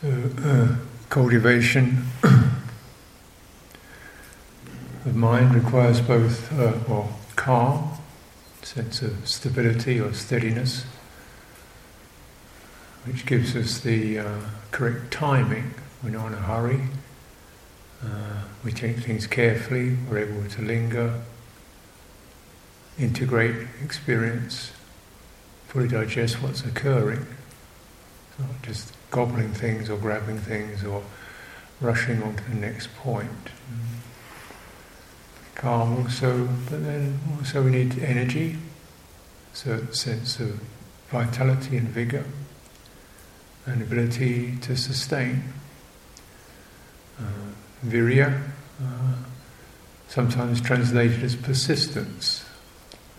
So, uh, cultivation of mind requires both uh, well, calm, sense of stability or steadiness, which gives us the uh, correct timing. We're not in a hurry. Uh, we take things carefully. We're able to linger, integrate experience, fully digest what's occurring. Not just gobbling things or grabbing things or rushing on to the next point. Calm also, but then also we need energy, certain sense of vitality and vigour, and ability to sustain. Uh, virya, uh, sometimes translated as persistence,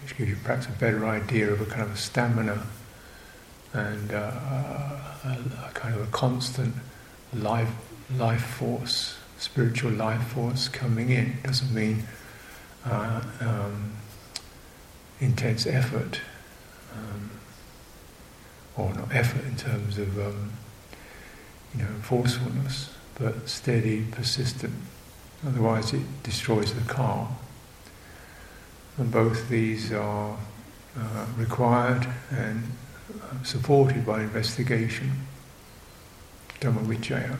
which gives you perhaps a better idea of a kind of a stamina and uh, a, a, kind of a constant life life force, spiritual life force coming in. Doesn't mean uh, um, intense effort, um, or not effort in terms of um, you know forcefulness, but steady, persistent. Otherwise, it destroys the calm. And both these are uh, required and supported by investigation, Dhammavicaya.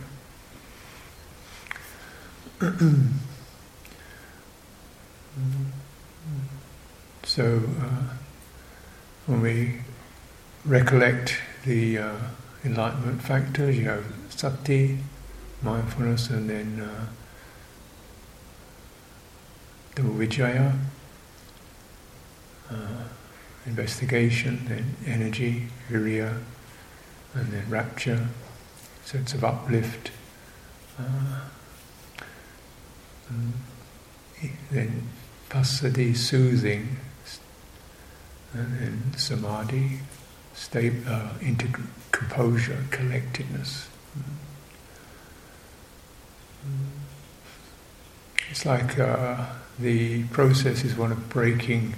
so, uh, when we recollect the uh, enlightenment factors, you have sati, mindfulness, and then uh, Dhammavicaya. Uh, investigation, then energy, virya, and then rapture, sense of uplift. Uh, then passaddhi, soothing, and then samadhi, state, uh, integ- composure, collectedness. It's like uh, the process is one of breaking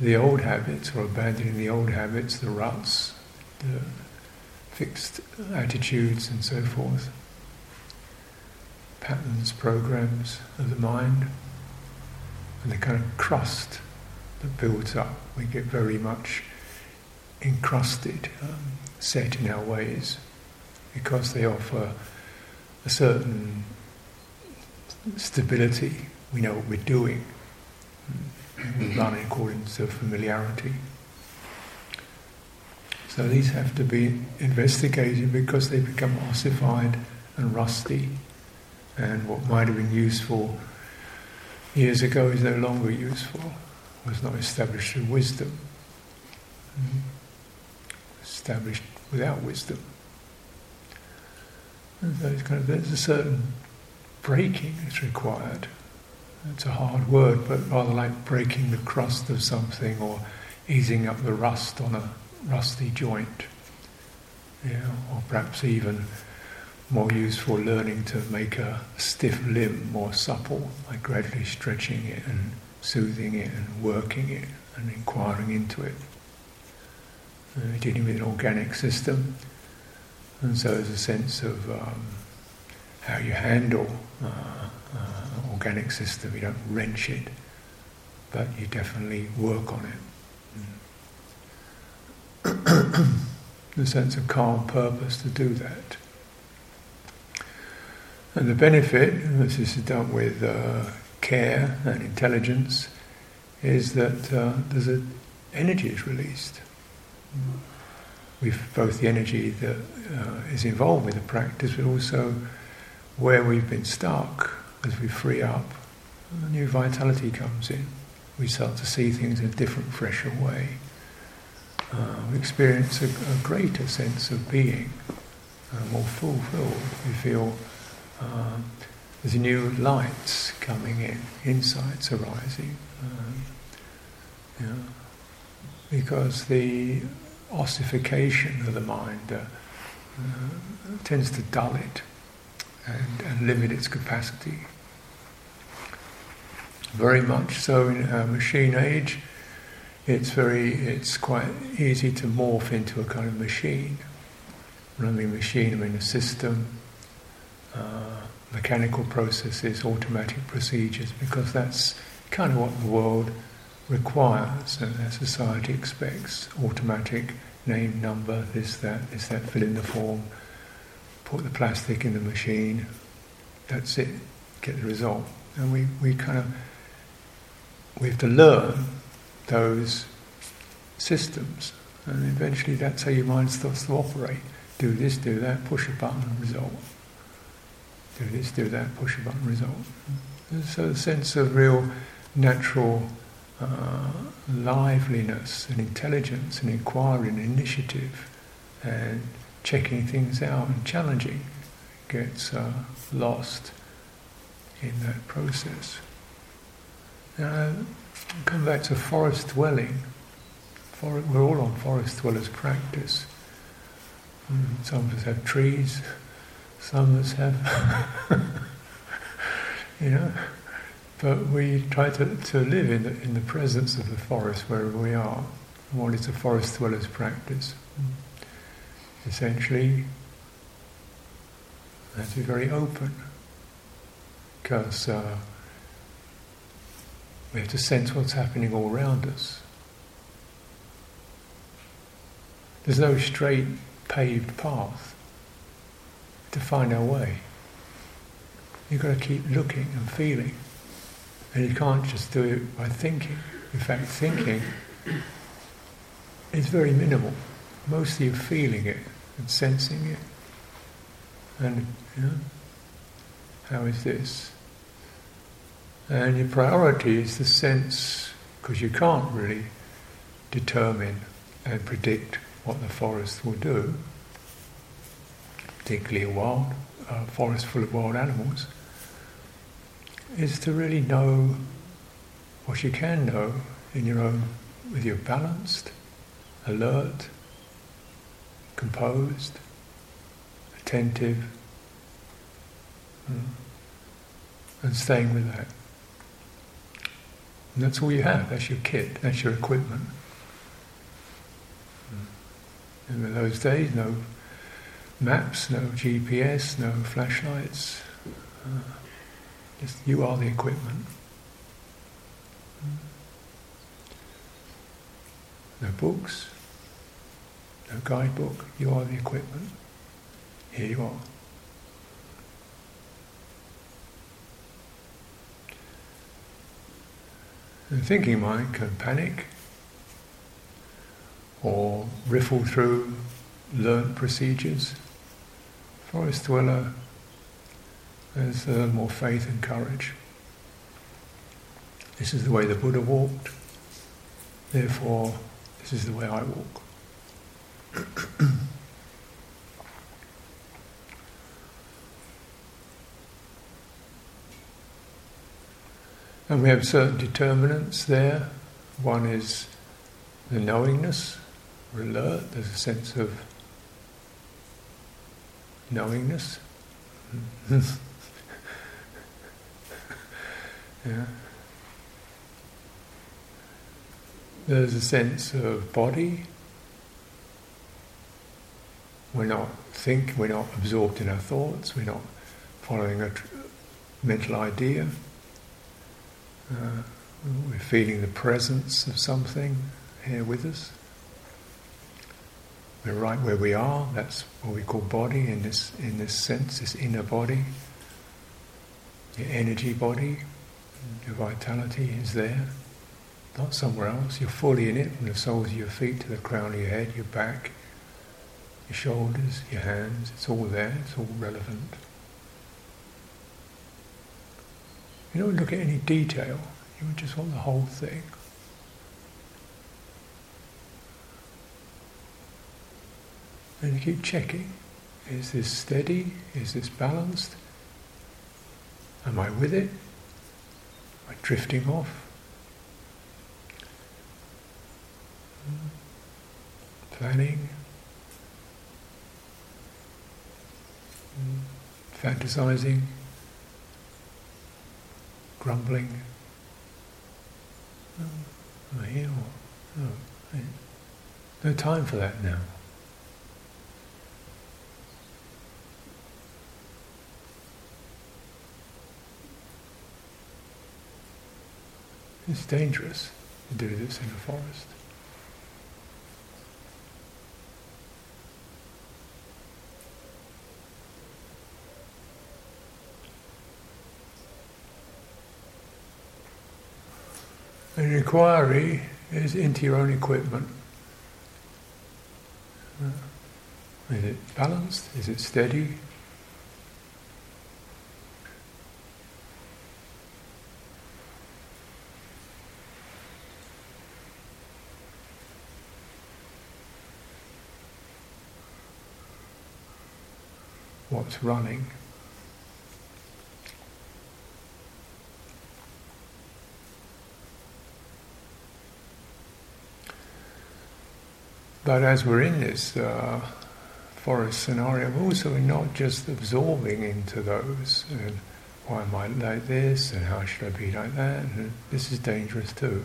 the old habits or abandoning the old habits, the ruts, the fixed attitudes, and so forth, patterns, programs of the mind, and the kind of crust that builds up. We get very much encrusted, um, set in our ways, because they offer a certain stability. We know what we're doing run in accordance to familiarity. So these have to be investigated because they become ossified and rusty, and what might have been useful years ago is no longer useful, was not established through wisdom, mm-hmm. established without wisdom. And kind of, there's a certain breaking that's required. It's a hard word, but rather like breaking the crust of something or easing up the rust on a rusty joint. Yeah, or perhaps even more useful learning to make a stiff limb more supple by gradually stretching it and soothing it and working it and inquiring into it. Uh, dealing with an organic system, and so there's a sense of um, how you handle uh, uh, organic system. You don't wrench it, but you definitely work on it. the sense of calm purpose to do that. And the benefit, as this is done with uh, care and intelligence, is that uh, there's an energy is released. With both the energy that uh, is involved with the practice, but also where we've been stuck, as we free up, a new vitality comes in. We start to see things in a different, fresher way. Uh, we experience a, a, greater sense of being, uh, more fulfilled. We feel um, there's new lights coming in, insights arising. Um, yeah. Because the ossification of the mind uh, uh, tends to dull it and, and, limit its capacity. Very much so in our machine age, it's very, it's quite easy to morph into a kind of machine. Running machine, mean a system, uh, mechanical processes, automatic procedures, because that's kind of what the world requires and that society expects. Automatic name, number, this, that, this, that, fill in the form, put the plastic in the machine, that's it, get the result. And we, we kind of, we have to learn those systems. And eventually that's how your mind starts to operate. Do this, do that, push a button, result do this, do that, push a button, result. So a sense of real natural uh, liveliness and intelligence and inquiry and initiative and checking things out and challenging gets uh, lost in that process. Now, come back to forest dwelling. For, we're all on forest dwellers practice. Mm, some of us have trees, some of us have, you know, but we try to, to live in the, in the presence of the forest wherever we are. What is a forest dweller's practice? Essentially, we have to be very open because uh, we have to sense what's happening all around us. There's no straight paved path to find our way. You've got to keep looking and feeling. And you can't just do it by thinking. In fact, thinking is very minimal. Mostly you're feeling it and sensing it. And, you know, how is this? And your priority is the sense, because you can't really determine and predict what the forest will do particularly a wild uh, forest full of wild animals, is to really know what you can know in your own, with your balanced, alert, composed, attentive, mm, and staying with that. And that's all you have, that's your kit, that's your equipment. Mm. And in those days, no maps, no GPS, no flashlights. Uh, just you are the equipment. No books, no guidebook, you are the equipment. Here you are. The thinking mind can panic or riffle through learned procedures Forest dweller has uh, more faith and courage. This is the way the Buddha walked, therefore, this is the way I walk. and we have certain determinants there. One is the knowingness, we're alert, there's a sense of knowingness. yeah. There's a sense of body. We're not think. We're not absorbed in our thoughts. We're not following a tr- mental idea. Uh, we're feeling the presence of something here with us. We're right where we are. That's what we call body in this in this sense, this inner body. Your energy body, your vitality is there, not somewhere else. You're fully in it, from the soles of your feet to the crown of your head, your back, your shoulders, your hands. It's all there. It's all relevant. You don't look at any detail. You just want the whole thing. And you keep checking. Is this steady? Is this balanced? Am I with it? Am I drifting off? Planning? Fantasizing? Grumbling? Oh, here? Oh, no time for that now. It's dangerous to do this in a forest. An inquiry is into your own equipment. Uh, is it balanced? Is it steady? what's running. But as we're in this uh, forest scenario, also we're also not just absorbing into those. And why am I like this? And how should I be like that? And this is dangerous too.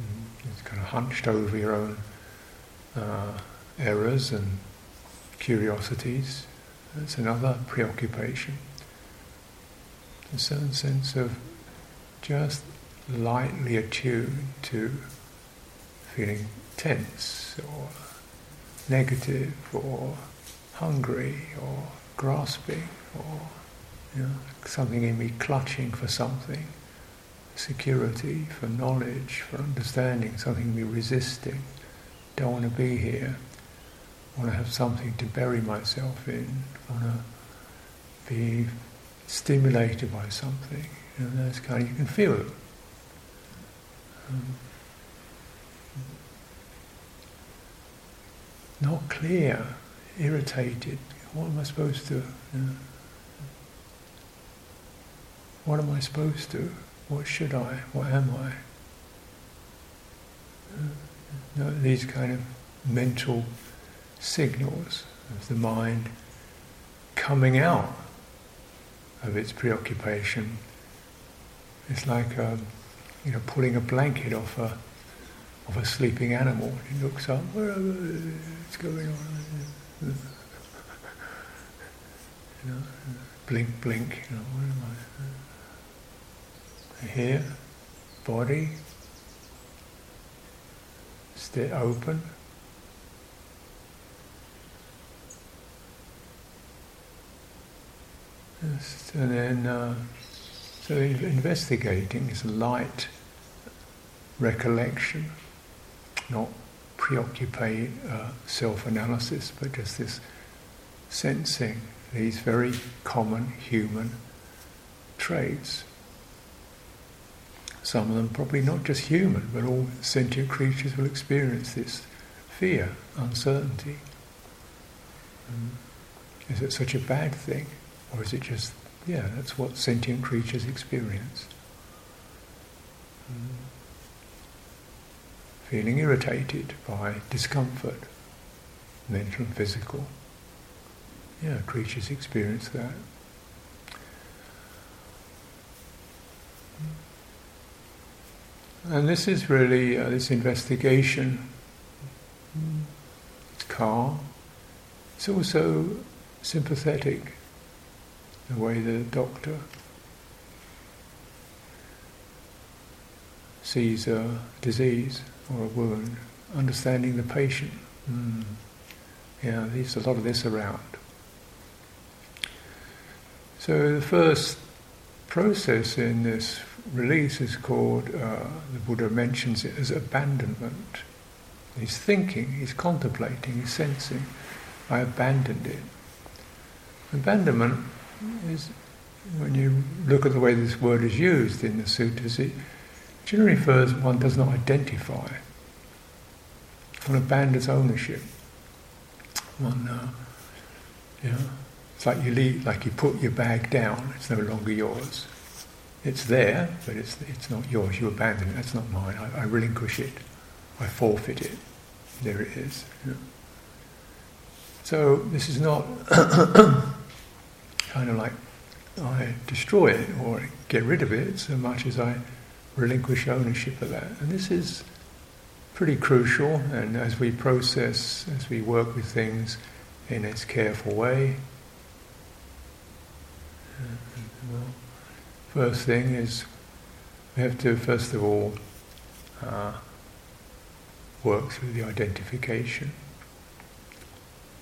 Mm, it's kind of hunched over your own uh, errors and curiosities. That's another preoccupation. A certain sense of just lightly attuned to feeling tense or negative or hungry or grasping or you know, something in me clutching for something, security, for knowledge, for understanding, something in me resisting, don't want to be here want to have something to bury myself in, want to be stimulated by something. You know, that's kind of, you can feel it. Um, not clear, irritated. What am I supposed to? You know? What am I supposed to? What should I? What am I? You know, these kind of mental signals of the mind coming out of its preoccupation. It's like um, you know pulling a blanket off a of a sleeping animal. He looks up, what's going on? You know, blink, blink. You know, what am I? Here, body, stay open. and then, uh, so investigating is light recollection, not preoccupied uh, self-analysis, but just this sensing these very common human traits. Some of them probably not just human, but all sentient creatures will experience this fear, uncertainty. Um, is it such a bad thing? Or is it just, yeah, that's what sentient creatures experience? Mm. Feeling irritated by discomfort, mental and physical. Yeah, creatures experience that. And this is really uh, this investigation. It's calm. It's also sympathetic the way the doctor sees a disease or a wound, understanding the patient. Mm. Yeah, there's a lot of this around. So the first process in this release is called, uh, the Buddha mentions it as abandonment. He's thinking, he's contemplating, he's sensing. I abandoned it. Abandonment is, when you look at the way this word is used in the sutras, it generally refers one does not identify. One abandons ownership. One, uh, yeah, it's like you leave, like you put your bag down. It's no longer yours. It's there, but it's it's not yours. You abandon it. That's not mine. I, I relinquish it. I forfeit it. There it is. Yeah. So this is not kind of like I destroy it or get rid of it so much as I relinquish ownership of that. And this is pretty crucial. And as we process, as we work with things in its careful way, first thing is we have to first of all uh, work through the identification.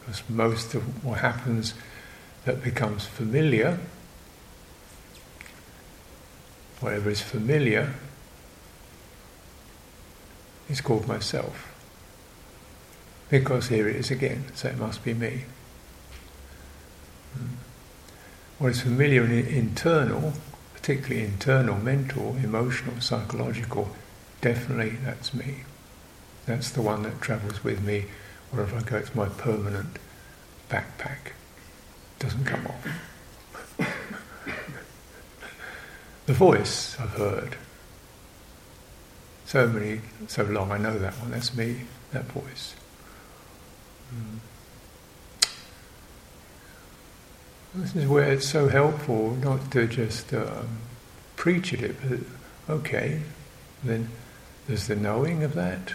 Because most of what happens that becomes familiar, whatever is familiar, is called myself. Because here it is again, so it must be me. Hmm. What is familiar and internal, particularly internal, mental, emotional, psychological, definitely that's me. That's the one that travels with me wherever I go. It's my permanent backpack. Doesn't come off. The voice I've heard. So many, so long, I know that one. That's me, that voice. Mm. This is where it's so helpful not to just um, preach at it, but okay, then there's the knowing of that.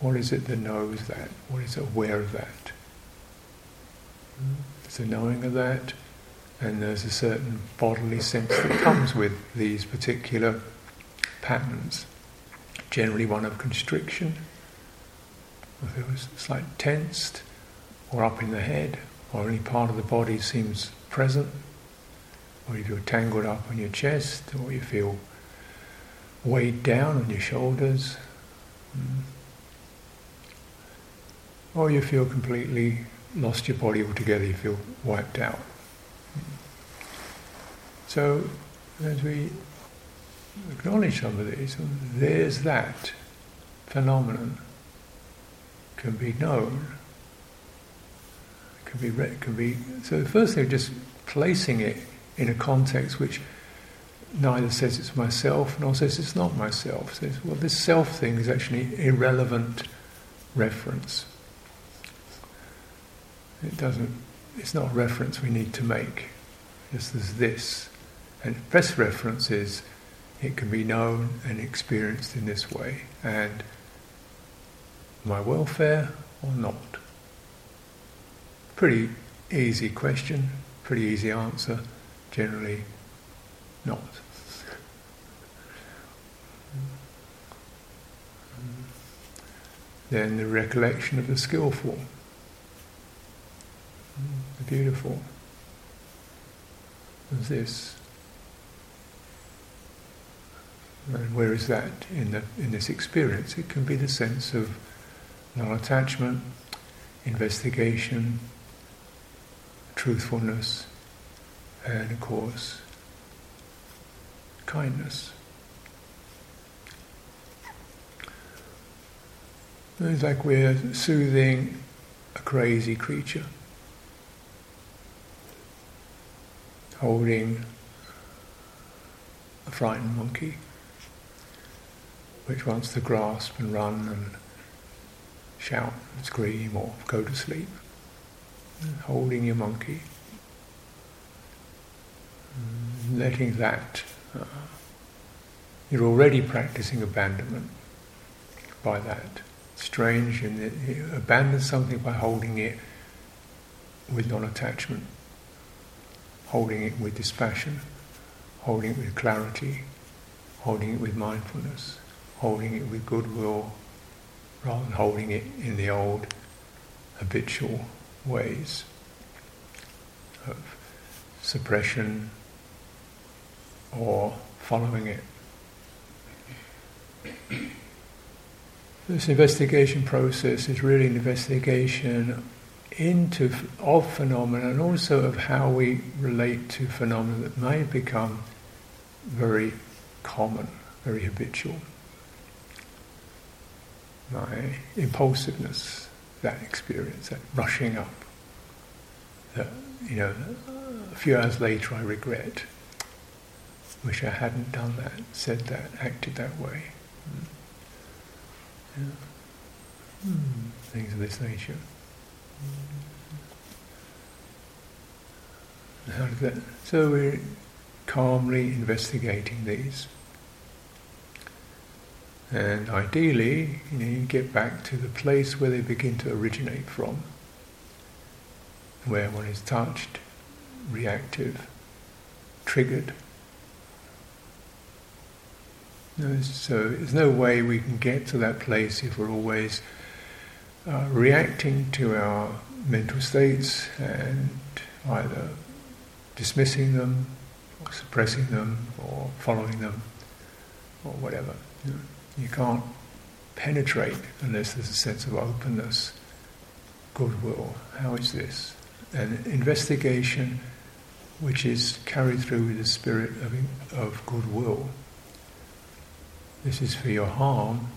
What is it that knows that? What is aware of that? There's a knowing of that, and there's a certain bodily sense that comes with these particular patterns. Generally, one of constriction, if it was slightly tensed, or up in the head, or any part of the body seems present, or you feel tangled up on your chest, or you feel weighed down on your shoulders. Mm or you feel completely lost your body altogether, you feel wiped out. So, as we acknowledge some of these, there's that phenomenon can be known, can be can be. So, the first thing, just placing it in a context which neither says it's myself nor says it's not myself. Says, well, this self thing is actually irrelevant reference. It doesn't, it's not a reference we need to make. Just as this. And best reference is it can be known and experienced in this way. And my welfare or not? Pretty easy question, pretty easy answer. Generally, not. Then the recollection of the skillful the beautiful as this. And where is that in, the, in this experience? It can be the sense of non-attachment, investigation, truthfulness, and of course, kindness. It's like we're soothing a crazy creature. holding a frightened monkey which wants to grasp and run and shout and scream or go to sleep. Holding your monkey, letting that, uh, you're already practicing abandonment by that. Strange, and you abandon something by holding it with non attachment holding it with dispassion, holding it with clarity, holding it with mindfulness, holding it with goodwill, rather than holding it in the old habitual ways of suppression or following it. This investigation process is really an investigation into of phenomena and also of how we relate to phenomena that may become very common, very habitual. My impulsiveness, that experience, that rushing up, that you know, a few hours later I regret. Wish I hadn't done that, said that, acted that way. Mm. Yeah. Mm. Things of this nature. How does that? So we're calmly investigating these. And ideally, you know, you get back to the place where they begin to originate from, where one is touched, reactive, triggered. So there's no way we can get to that place if we're always uh, reacting to our mental states and either dismissing them, or suppressing them, or following them, or whatever. You, know, you can't penetrate unless there's a sense of openness, goodwill. How is this? An investigation, which is carried through with the spirit of, of goodwill. This is for your harm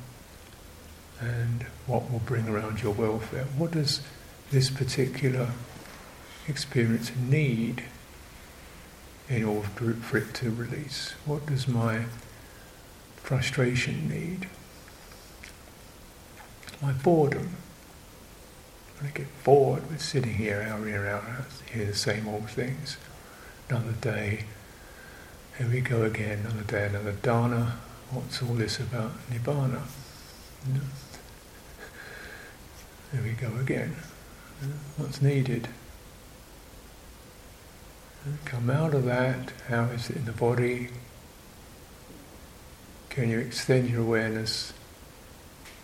and what will bring around your welfare. What does this particular experience need in order for it to release? What does my frustration need? My boredom. When I get bored with sitting here hour in, hour out, hear the same old things. Another day, here we go again, another day, another dana. What's all this about nibbana? There we go again. What's needed? Come out of that. How is it in the body? Can you extend your awareness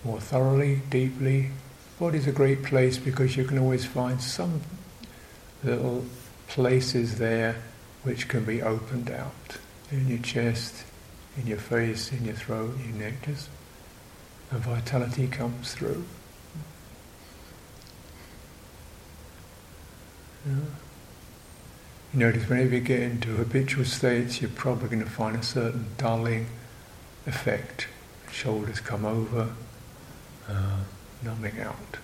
more thoroughly, deeply? Body's a great place because you can always find some little places there which can be opened out in your chest, in your face, in your throat, in your neck. Just and vitality comes through. Yeah. You notice whenever you get into habitual states, you're probably going to find a certain dulling effect. Shoulders come over, uh, numbing out.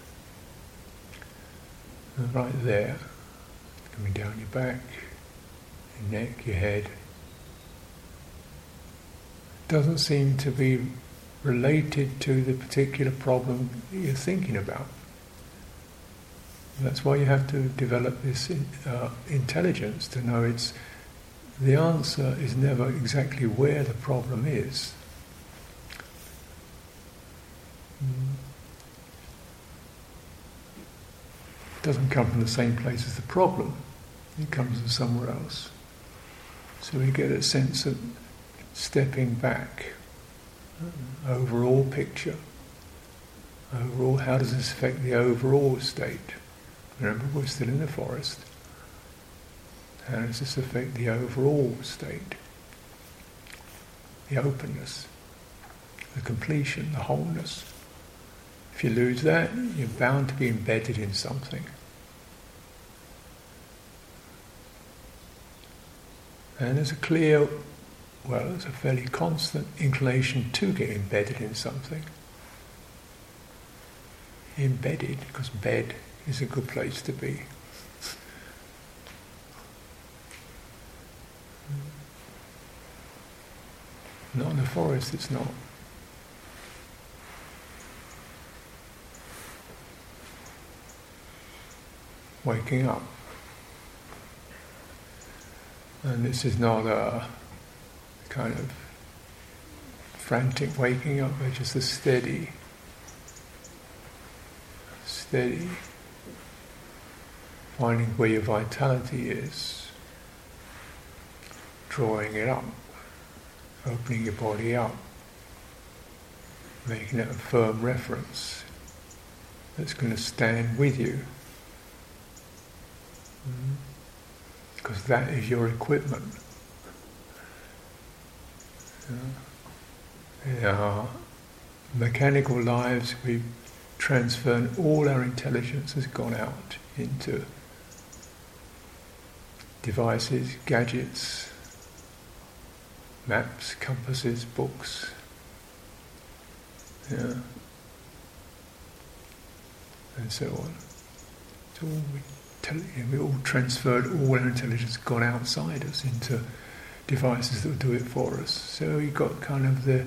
And right there, coming down your back, your neck, your head. Doesn't seem to be related to the particular problem you're thinking about. That's why you have to develop this uh, intelligence to know it's the answer is never exactly where the problem is. Mm. It doesn't come from the same place as the problem. It comes from somewhere else. So we get a sense of stepping back, overall picture. Overall, how does this affect the overall state? Remember, we're still in the forest. How does this affect the overall state? The openness, the completion, the wholeness. If you lose that, you're bound to be embedded in something. And there's a clear, well, there's a fairly constant inclination to get embedded in something. Embedded, because bed is a good place to be. Not in the forest, it's not. Waking up. And this is not a kind of frantic waking up, but just a steady, steady finding where your vitality is, drawing it up, opening your body up, making it a firm reference that's going to stand with you. Because mm-hmm. that is your equipment. In our mechanical lives, we transferred all our intelligence has gone out into devices, gadgets, maps, compasses, books. Yeah. And so on. It's all we, all transferred all our intelligence gone outside us into devices that would do it for us. So we got kind of the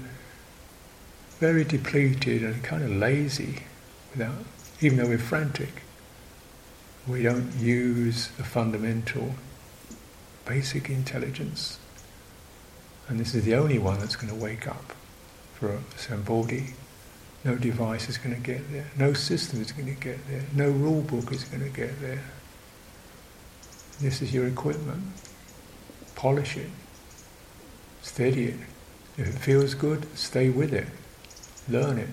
very depleted and kind of lazy without even though we're frantic. We don't use the fundamental basic intelligence. And this is the only one that's going to wake up for Sambodhi. No device is going to get there. No system is going to get there. No rule book is going to get there. This is your equipment. Polish it. Steady it. If it feels good, stay with it. Learn it.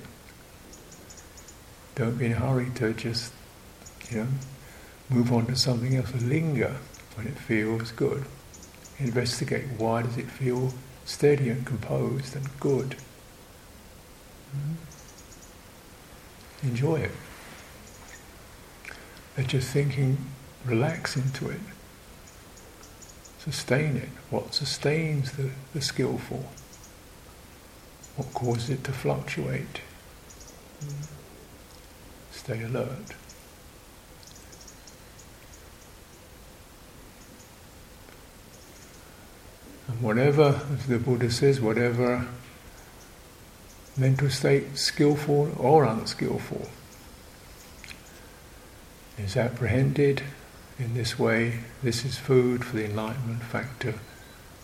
Don't be in a hurry to just, you know, move on to something else. Linger when it feels good. Investigate why does it feel steady and composed and good. Mm-hmm. Enjoy it. Let your thinking relax into it. Sustain it. What sustains the, the skillful? What causes it to fluctuate? Stay alert. And whatever, as the Buddha says, whatever mental state, skillful or unskillful, is apprehended in this way, this is food for the enlightenment factor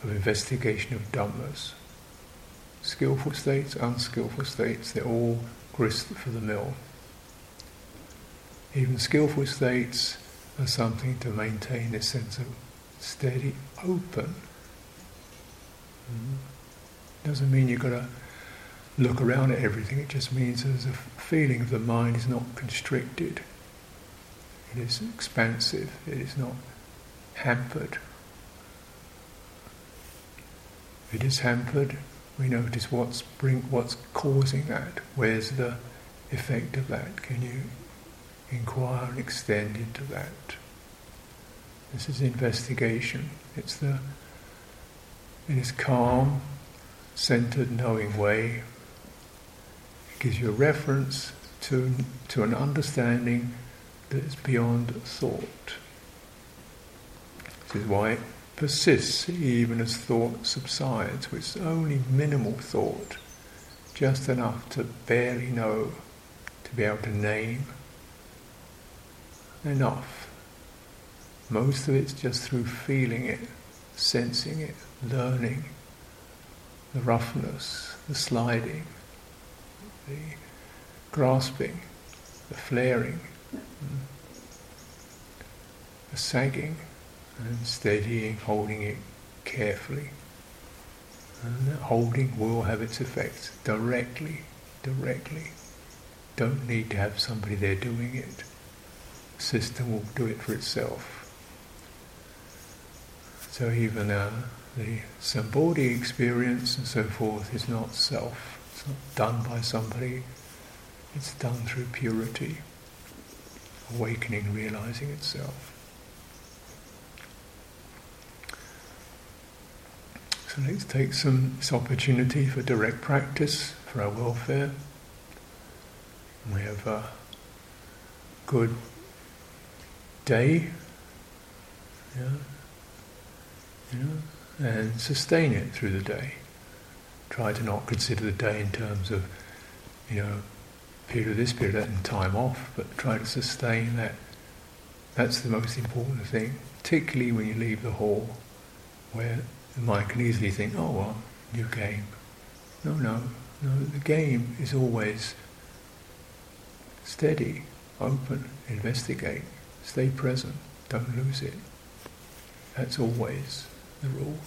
of investigation of Dhammas. Skillful states, unskillful states, they're all grist for the mill. Even skillful states are something to maintain this sense of steady, open Mm-hmm. Doesn't mean you've got to look around at everything, it just means there's a feeling of the mind is not constricted. It is expansive, it is not hampered. It is hampered, we notice what's bring what's causing that. Where's the effect of that? Can you inquire and extend into that? This is investigation. It's the in this calm, centered, knowing way. It gives you a reference to, to an understanding that is beyond thought. This is why it persists even as thought subsides, with only minimal thought, just enough to barely know, to be able to name. Enough. Most of it's just through feeling it, sensing it, learning the roughness, the sliding, the grasping, the flaring, the sagging, and steadying, holding it carefully. And that holding will have its effects directly, directly. Don't need to have somebody there doing it. The system will do it for itself. So even uh, the Sambodhi experience and so forth is not self. It's not done by somebody. It's done through purity, awakening, realizing itself. So let's take some this opportunity for direct practice for our welfare. We have a good day. Yeah. Yeah and sustain it through the day. Try to not consider the day in terms of, you know, period of this, period of that, and time off, but try to sustain that. That's the most important thing, particularly when you leave the hall, where the mind can easily think, oh, well, new game. No, no, no, the game is always steady, open, investigate, stay present, don't lose it. That's always the rule.